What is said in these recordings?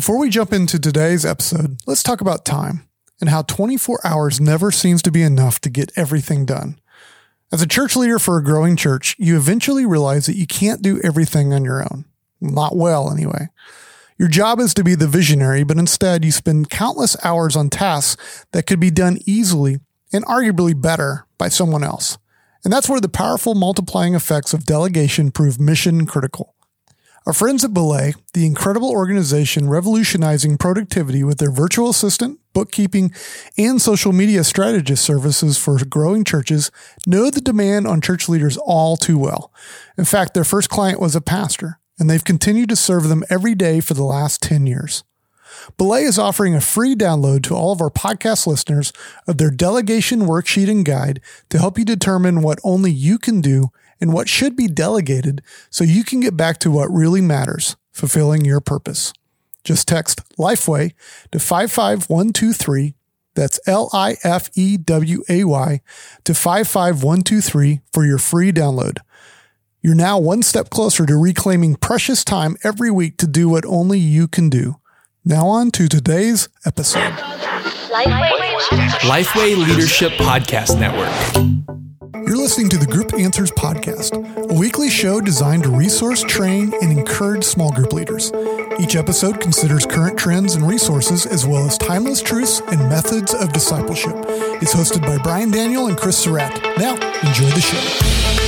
Before we jump into today's episode, let's talk about time and how 24 hours never seems to be enough to get everything done. As a church leader for a growing church, you eventually realize that you can't do everything on your own. Not well, anyway. Your job is to be the visionary, but instead you spend countless hours on tasks that could be done easily and arguably better by someone else. And that's where the powerful multiplying effects of delegation prove mission critical. Our friends at Belay, the incredible organization revolutionizing productivity with their virtual assistant, bookkeeping, and social media strategist services for growing churches, know the demand on church leaders all too well. In fact, their first client was a pastor, and they've continued to serve them every day for the last 10 years. Belay is offering a free download to all of our podcast listeners of their delegation worksheet and guide to help you determine what only you can do and what should be delegated so you can get back to what really matters, fulfilling your purpose. Just text Lifeway to 55123. That's L I F E W A Y to 55123 for your free download. You're now one step closer to reclaiming precious time every week to do what only you can do. Now, on to today's episode Lifeway, Lifeway Leadership Podcast Network. Listening to the Group Answers Podcast, a weekly show designed to resource, train, and encourage small group leaders. Each episode considers current trends and resources, as well as timeless truths and methods of discipleship. It's hosted by Brian Daniel and Chris Surratt. Now, enjoy the show.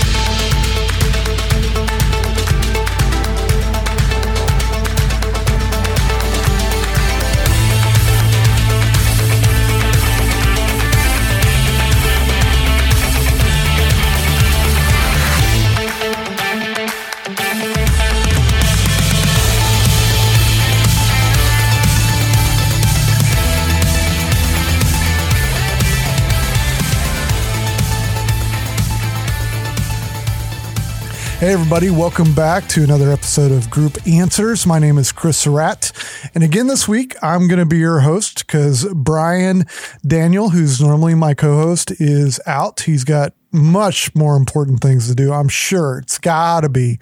Hey, everybody, welcome back to another episode of Group Answers. My name is Chris Surratt. And again, this week, I'm going to be your host because Brian Daniel, who's normally my co host, is out. He's got much more important things to do. I'm sure it's got to be.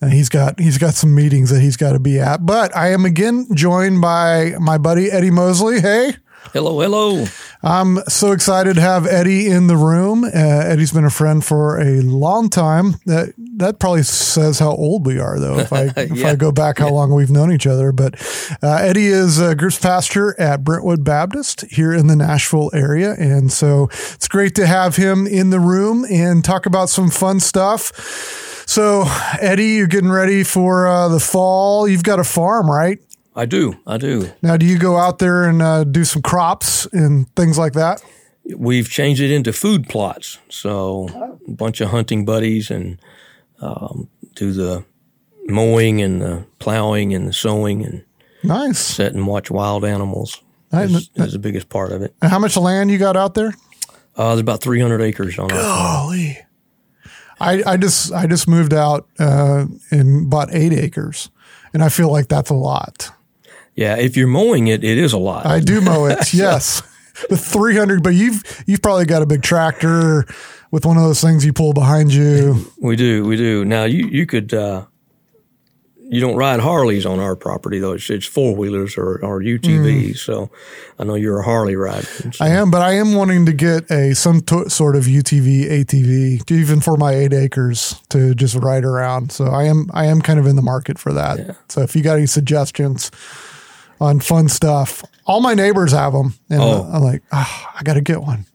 Uh, he's got he's got some meetings that he's got to be at. But I am again joined by my buddy Eddie Mosley. Hey. Hello, hello. I'm so excited to have Eddie in the room. Uh, Eddie's been a friend for a long time. That that probably says how old we are, though. If I if I go back how long we've known each other. But uh, Eddie is a groups pastor at Brentwood Baptist here in the Nashville area, and so it's great to have him in the room and talk about some fun stuff. So, Eddie, you're getting ready for uh, the fall. You've got a farm, right? I do, I do. Now, do you go out there and uh, do some crops and things like that? We've changed it into food plots. So a bunch of hunting buddies and um, do the mowing and the plowing and the sowing and Nice. sit and watch wild animals. I- Is, is the biggest part of it. And how much land you got out there? Uh, there's about 300 acres on farm. Golly. I, I just I just moved out uh, and bought eight acres, and I feel like that's a lot. Yeah, if you're mowing it, it is a lot. I do mow it, yes, the three hundred. But you've you've probably got a big tractor with one of those things you pull behind you. we do, we do. Now you you could. Uh, you don't ride Harleys on our property though. It's, it's four wheelers or, or UTVs. So I know you're a Harley rider. So- I am, but I am wanting to get a some t- sort of UTV, ATV, even for my eight acres to just ride around. So I am I am kind of in the market for that. So if you got any suggestions on fun stuff, all my neighbors have them, and Oh. I'm like, oh, I got to get one.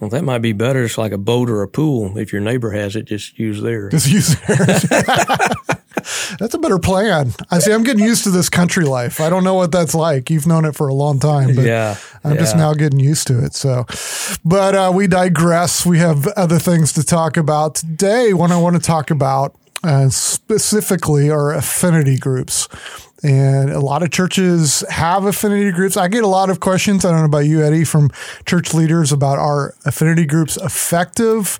Well, that might be better. It's like a boat or a pool. If your neighbor has it, just use theirs. Just use theirs. That's a better plan. I see. I'm getting used to this country life. I don't know what that's like. You've known it for a long time, but Yeah, I'm just now getting used to it. So, but uh, we digress. We have other things to talk about today. What I want to talk about uh, specifically are affinity groups. And a lot of churches have affinity groups. I get a lot of questions. I don't know about you, Eddie, from church leaders about are affinity groups effective?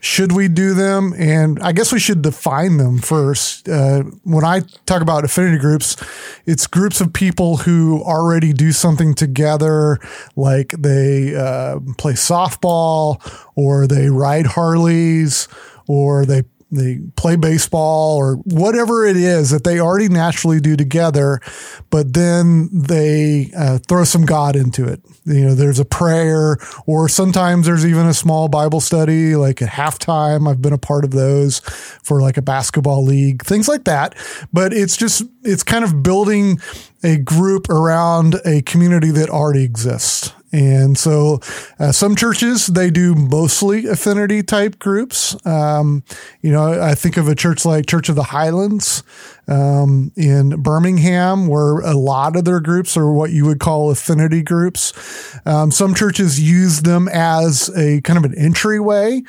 Should we do them? And I guess we should define them first. Uh, when I talk about affinity groups, it's groups of people who already do something together, like they uh, play softball or they ride Harleys or they they play baseball or whatever it is that they already naturally do together, but then they uh, throw some God into it. You know, there's a prayer, or sometimes there's even a small Bible study, like at halftime. I've been a part of those for like a basketball league, things like that. But it's just, it's kind of building a group around a community that already exists. And so, uh, some churches they do mostly affinity type groups. Um, you know, I think of a church like Church of the Highlands um, in Birmingham, where a lot of their groups are what you would call affinity groups. Um, some churches use them as a kind of an entryway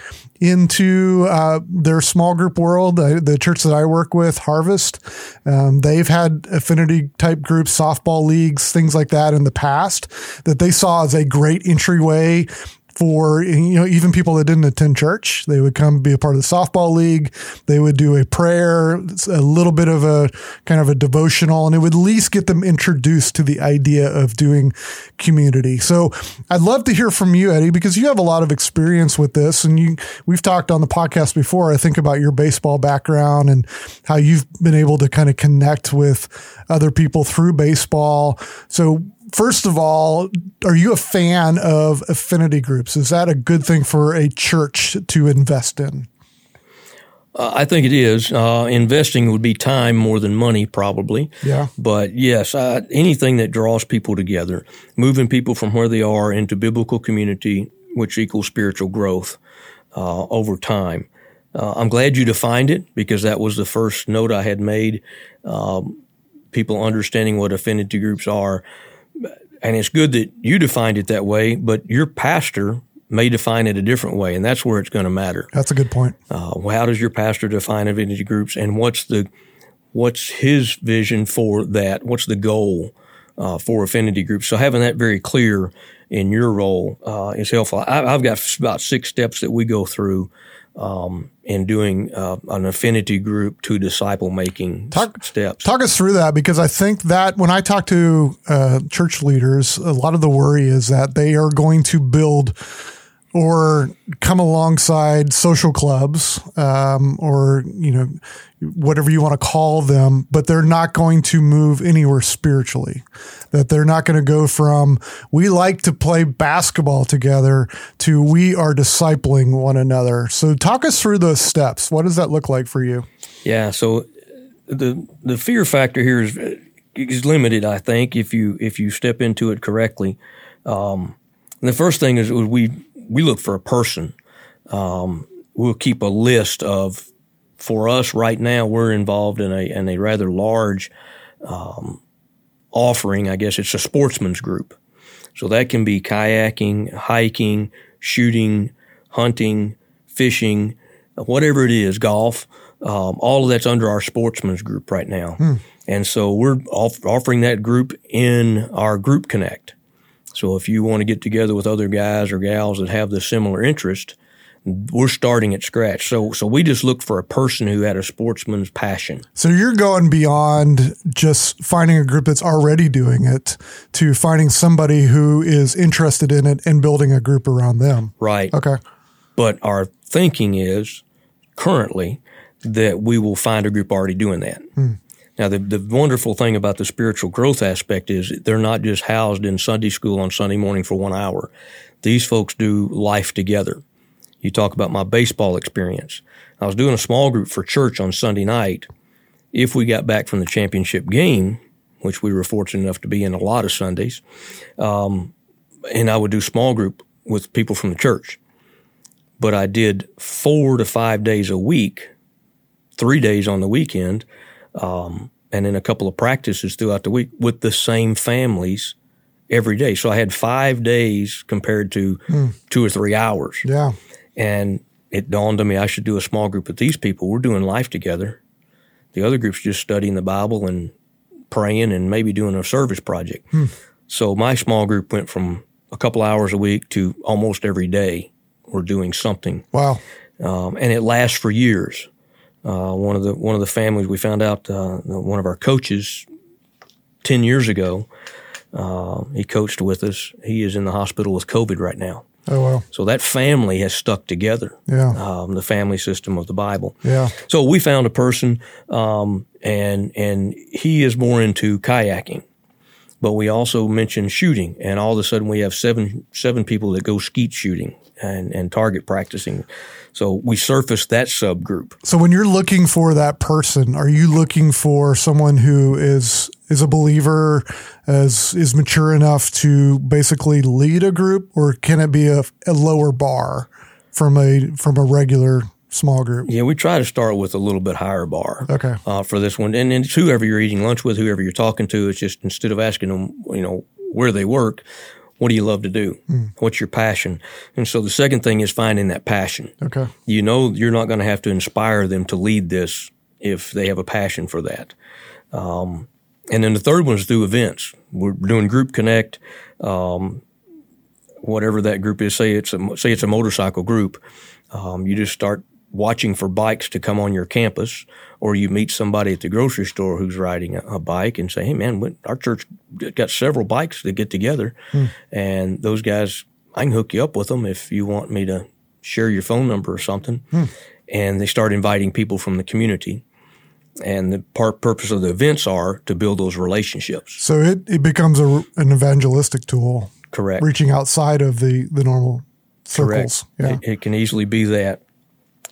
into uh, their small group world. The, the, church that I work with, Harvest, um, they've had affinity type groups, softball leagues, things like that in the past that they saw as a great entryway for you know even people that didn't attend church they would come be a part of the softball league. They would do a prayer a little bit of a kind of a devotional and it would at least get them introduced to the idea of doing community. So i'd love to hear from you eddie because you have a lot of experience with this and you we've talked on the podcast before i think about your baseball background and how you've been able to kind of connect with other people through baseball. So first of all, are you a fan of affinity groups? Is that a good thing for a church to invest in? Uh, I think it is. Uh, investing would be time more than money, probably. Yeah. But yes, uh, anything that draws people together, moving people from where they are into biblical community, which equals spiritual growth uh, over time. Uh, I'm glad you defined it because that was the first note I had made. Um, people understanding what affinity groups are and it's good that you defined it that way, but your pastor may define it a different way, and that's where it's going to matter. That's a good point. Uh, how does your pastor define affinity groups, and what's the what's his vision for that? What's the goal uh, for affinity groups? So having that very clear in your role uh, is helpful. I, have got about six steps that we go through um, in doing uh, an affinity group to disciple making talk, steps. Talk us through that because I think that when I talk to uh, church leaders, a lot of the worry is that they are going to build or come alongside social clubs um, or you know whatever you want to call them but they're not going to move anywhere spiritually. That they're not going to go from we like to play basketball together to we are discipling one another. So talk us through those steps. What does that look like for you? Yeah so the the fear factor here is is limited i think if you if you step into it correctly. Um, the first thing is we we look for a person. Um, we'll keep a list of, for us right now, we're involved in a, in a rather large um, offering. I guess it's a sportsman's group. So that can be kayaking, hiking, shooting, hunting, fishing, whatever it is, golf. Um, all of that's under our sportsman's group right now. Hmm. And so we're off- offering that group in our group connect. So if you want to get together with other guys or gals that have the similar interest, we're starting at scratch. So so we just look for a person who had a sportsman's passion. So you're going beyond just finding a group that's already doing it to finding somebody who is interested in it and building a group around them. Right. Okay. But our thinking is currently that we will find a group already doing that. Hmm. Now, the, the wonderful thing about the spiritual growth aspect is they're not just housed in Sunday school on Sunday morning for one hour. These folks do life together. You talk about my baseball experience. I was doing a small group for church on Sunday night. If we got back from the championship game, which we were fortunate enough to be in a lot of Sundays, um, and I would do small group with people from the church. But I did four to five days a week, three days on the weekend um, and in a couple of practices throughout the week with the same families every day. So I had five days compared to hmm. two or three hours. Yeah. And it dawned on me I should do a small group with these people. We're doing life together. The other group's just studying the Bible and praying and maybe doing a service project. Hmm. So my small group went from a couple hours a week to almost every day we're doing something. Wow. Um, and it lasts for years. Uh, one of the one of the families we found out uh, one of our coaches ten years ago. Uh, he coached with us. He is in the hospital with COVID right now. Oh well. So that family has stuck together. Yeah. Um, the family system of the Bible. Yeah. So we found a person, um, and and he is more into kayaking, but we also mentioned shooting, and all of a sudden we have seven seven people that go skeet shooting and and target practicing. So we surfaced that subgroup. So when you're looking for that person, are you looking for someone who is is a believer, as is mature enough to basically lead a group, or can it be a, a lower bar from a from a regular small group? Yeah, we try to start with a little bit higher bar. Okay. Uh, for this one, and then it's whoever you're eating lunch with, whoever you're talking to, it's just instead of asking them, you know, where they work, what do you love to do? What's your passion? And so the second thing is finding that passion. Okay. You know, you're not going to have to inspire them to lead this if they have a passion for that. Um, and then the third one is through events. We're doing Group Connect, um, whatever that group is. Say it's a say it's a motorcycle group. Um, you just start watching for bikes to come on your campus, or you meet somebody at the grocery store who's riding a, a bike and say, "Hey, man, what, our church got several bikes that get together, hmm. and those guys, I can hook you up with them if you want me to share your phone number or something." Hmm. And they start inviting people from the community. And the part purpose of the events are to build those relationships. So it, it becomes a, an evangelistic tool, Correct. reaching outside of the the normal circles. Yeah. It, it can easily be that.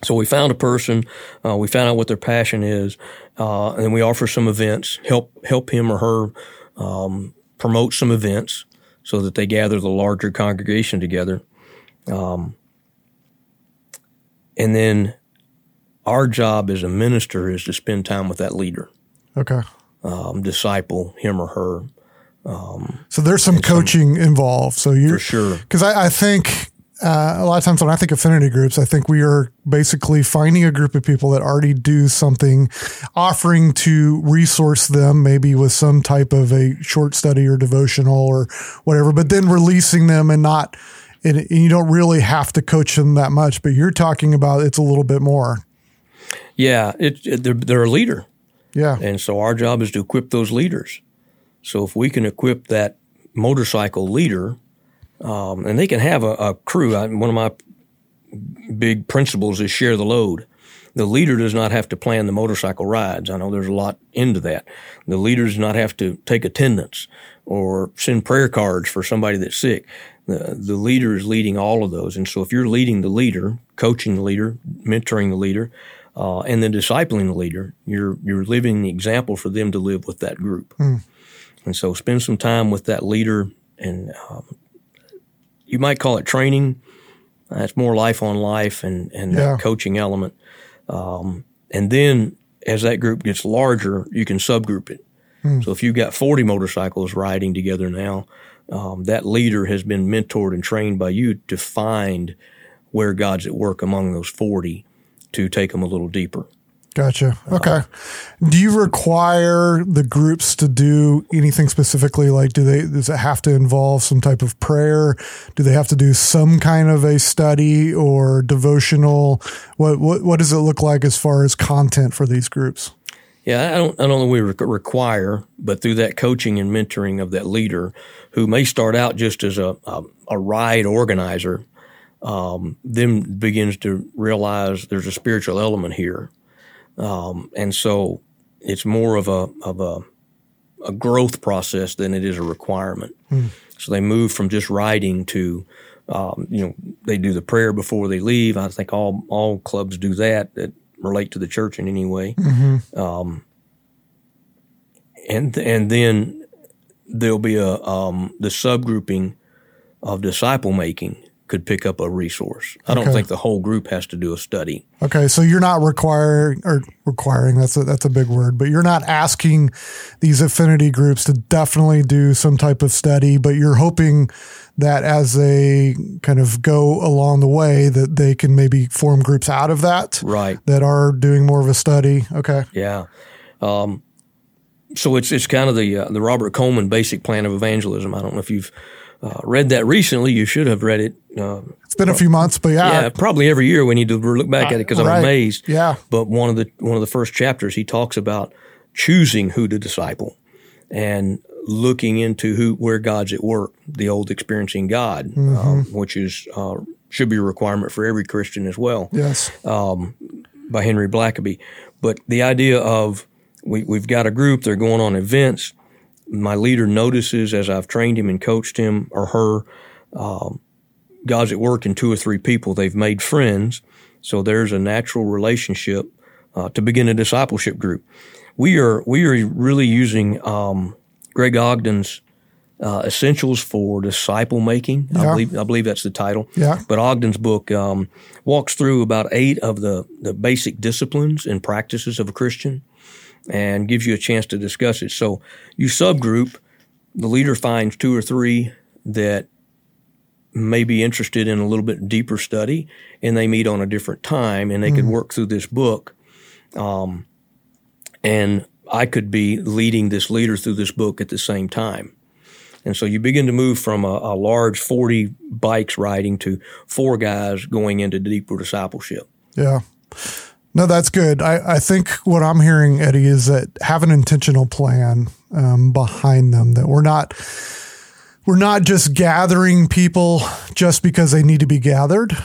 So we found a person, uh, we found out what their passion is, uh, and we offer some events, help help him or her um, promote some events so that they gather the larger congregation together. Um, and then our job as a minister is to spend time with that leader, Okay. um, disciple him or her So there's some coaching involved. So you for sure. because I, I think uh, a lot of times when I think affinity groups, I think we are basically finding a group of people that already do something, offering to resource them, maybe with some type of a short study or devotional or whatever, but then releasing them and not. And and you don't really have to coach them that much, but you're talking about it's a little bit more. Yeah, it, it, they're, they're a leader. Yeah. And so our job is to equip those leaders. So if we can equip that motorcycle leader, um, and they can have a, a crew. I, one of my big principles is share the load. The leader does not have to plan the motorcycle rides. I know there's a lot into that. The leader does not have to take attendance or send prayer cards for somebody that's sick. The, the leader is leading all of those. And so if you're leading the leader, coaching the leader, mentoring the leader, uh, and then discipling the leader, you're, you're living the example for them to live with that group. And so spend some time with that leader and um, you might call it training. It's more life on life and, and Yeah. coaching element. Um, and then as that group gets larger, you can subgroup it. So if you've got 40 motorcycles riding together now, um, that leader has been mentored and trained by you to find where God's at work among those 40 to take them a little deeper. Gotcha. Okay. Do you require the groups to do anything specifically? Like, do they, does it have to involve some type of prayer? Do they have to do some kind of a study or devotional? What, what, what does it look like as far as content for these groups? Yeah, I don't, I don't know we require, but through that coaching and mentoring of that leader who may start out just as a, a, a ride organizer, um, then begins to realize there's a spiritual element here. Um, and so it's more of a, of a, a growth process than it is a requirement. So they move from just riding to, um, you know, they do the prayer before they leave. I think all, all clubs do that that relate to the church in any way and and then there'll be a um, the subgrouping of disciple making could pick up a resource. I don't think the whole group has to do a study. Okay. So you're not requiring or requiring, that's a, that's a big word, but you're not asking these affinity groups to definitely do some type of study, but you're hoping that as they kind of go along the way that they can maybe form groups out of that Right. that are doing more of a study. Okay. Yeah. Um, so it's it's kind of the uh, the Robert Coleman basic plan of evangelism. I don't know if you've uh, read that recently. You should have read it. Uh, It's been a few months, but yeah. yeah, probably every year we need to look back at it because I'm Right. amazed. Yeah. But one of the one of the first chapters he talks about choosing who to disciple, and looking into who where God's at work, the old experiencing God, Mm-hmm. um, which is uh, should be a requirement for every Christian as well Yes. by Henry Blackaby. But the idea of we, we've got a group, they're going on events. My leader notices as I've trained him and coached him or her, um, God's at work in two or three people. They've made friends. So there's a natural relationship uh, to begin a discipleship group. We are, we are really using um, Greg Ogden's uh, Essentials for Disciple Making. I, believe, I believe that's the title. Yeah. But Ogden's book um, walks through about eight of the, the basic disciplines and practices of a Christian and gives you a chance to discuss it. So you subgroup, the leader finds two or three that may be interested in a little bit deeper study, and they meet on a different time, and they could work through this book. Um, and I could be leading this leader through this book at the same time. And so you begin to move from a, a large 40 bikes riding to four guys going into deeper discipleship. Yeah. No, that's good. I, I think what I'm hearing, Eddie, is that have an intentional plan um, behind them. That we're not we're not just gathering people just because they need to be gathered.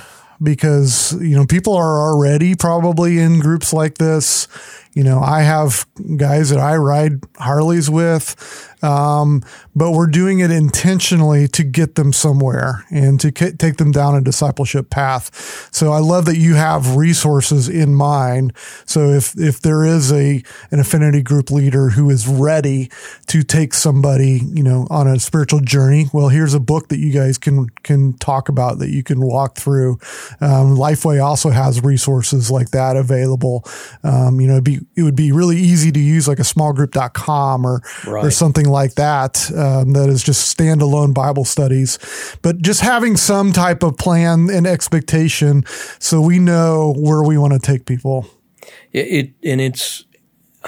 Because you know people are already probably in groups like this. You know, I have guys that I ride Harleys with, um, but we're doing it intentionally to get them somewhere and to k- take them down a discipleship path. So I love that you have resources in mind. So if if there is a an affinity group leader who is ready to take somebody, you know, on a spiritual journey, well, here's a book that you guys can can talk about that you can walk through. Um, Lifeway also has resources like that available. Um, you know, it'd be it would be really easy to use like a smallgroup.com or or Right. something like that um, that is just standalone Bible studies. But just having some type of plan and expectation so we know where we want to take people. It, it and it's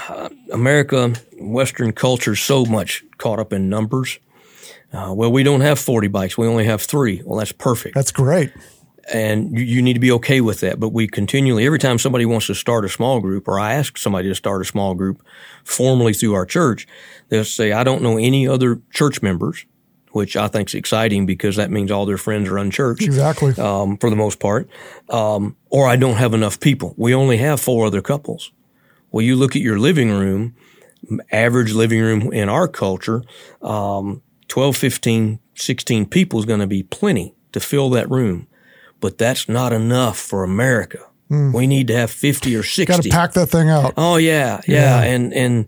uh, America, Western culture, so much caught up in numbers. Uh, well, we don't have 40 bikes. We only have three. Well, that's perfect. That's great. And you, you need to be okay with that. But we continually, every time somebody wants to start a small group, or I ask somebody to start a small group formally through our church, they'll say, "I don't know any other church members," which I think is exciting because that means all their friends are unchurched Exactly. um, for the most part, um, or I don't have enough people. We only have four other couples. Well, you look at your living room, average living room in our culture, um, 12, 15, 16 people is going to be plenty to fill that room. But that's not enough for America. We need to have 50 or 60. Got to pack that thing out. Oh yeah, yeah, and and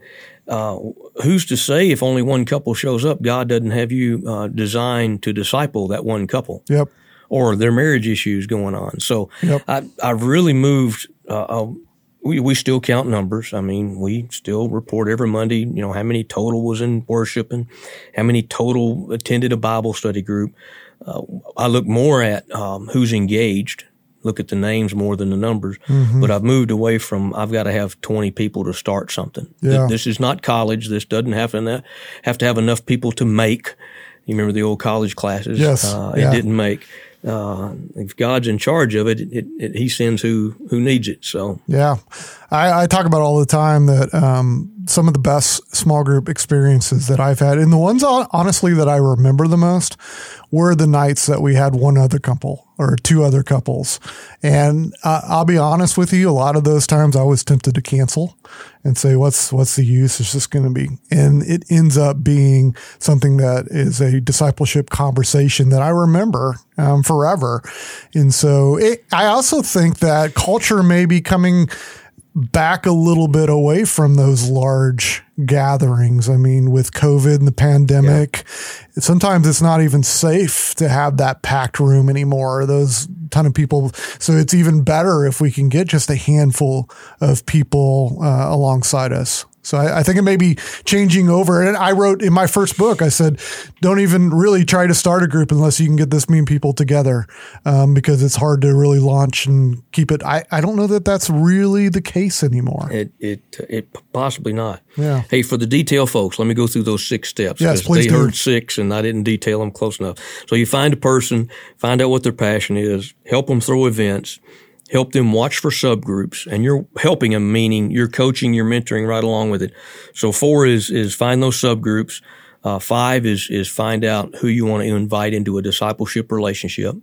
uh, who's to say if only one couple shows up, God doesn't have you uh, designed to disciple that one couple, Yep. or their marriage issues going on. So Yep. I I've really moved. Uh, uh, we we still count numbers. I mean, we still report every Monday. You know how many total was in worship and how many total attended a Bible study group. Uh, I look more at um, who's engaged. Look at the names more than the numbers. Mm-hmm. But I've moved away from I've got to have 20 people to start something. Th- Yeah. This is not college. This doesn't have to have to have enough people to make. You remember the old college classes? Yes. Uh, Yeah. It didn't make. Uh, if God's in charge of it, it, it, He sends who who needs it. So Yeah. I, I talk about all the time that um, some of the best small group experiences that I've had, and the ones honestly that I remember the most, were the nights that we had one other couple or two other couples. And uh, I'll be honest with you, a lot of those times I was tempted to cancel and say, "What's what's the use? It's just going to be." And it ends up being something that is a discipleship conversation that I remember um, forever. And so, it, I also think that culture may be coming back a little bit away from those large gatherings. I mean, with COVID and the pandemic, sometimes it's not even safe to have that packed room anymore. Those ton of people. So it's even better if we can get just a handful of people uh, alongside us. So I, I think it may be changing over. And I wrote in my first book, I said, don't even really try to start a group unless you can get this many people together, um, because it's hard to really launch and keep it. I, I don't know that that's really the case anymore. it it it possibly not. Yeah. Hey, for the detail folks, let me go through those six steps. Yes, please They do. heard six, and I didn't detail them close enough. So you find a person, find out what their passion is, help them throw events, help them watch for subgroups, and you're helping them, meaning you're coaching, you're mentoring right along with it. So four is is find those subgroups. Uh, five is is find out who you want to invite into a discipleship relationship,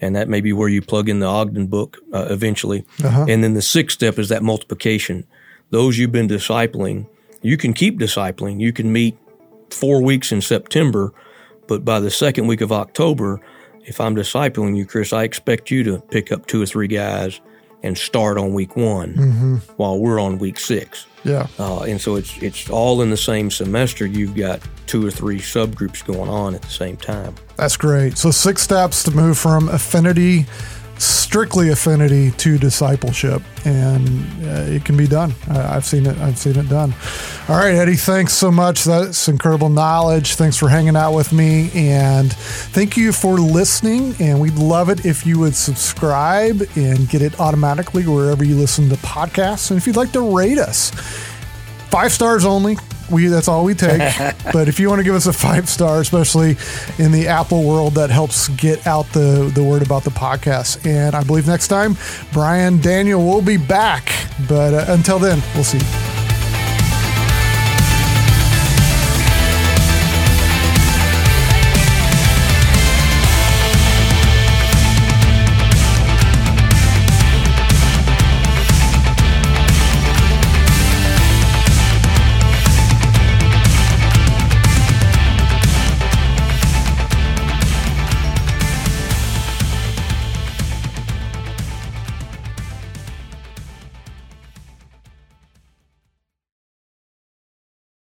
and that may be where you plug in the Ogden book uh, eventually. And then the sixth step is that multiplication. Those you've been discipling, you can keep discipling. You can meet four weeks in September, but by the second week of October, if I'm discipling you, Chris, I expect you to pick up two or three guys and start on week one while we're on week six. Yeah. Uh, and so it's it's all in the same semester. You've got two or three subgroups going on at the same time. That's great. So, six steps to move from affinity, strictly affinity, to discipleship, and uh, it can be done. I've seen it. I've seen it done. All right, Eddie. Thanks so much. That's incredible knowledge. Thanks for hanging out with me, and thank you for listening. And we'd love it if you would subscribe and get it automatically wherever you listen to podcasts. And if you'd like to rate us, five stars only. We that's all we take. but if you want to give us a five star, especially in the Apple world, that helps get out the the word about the podcast. And I believe next time, Brian Daniel will be back. But uh, until then, we'll see.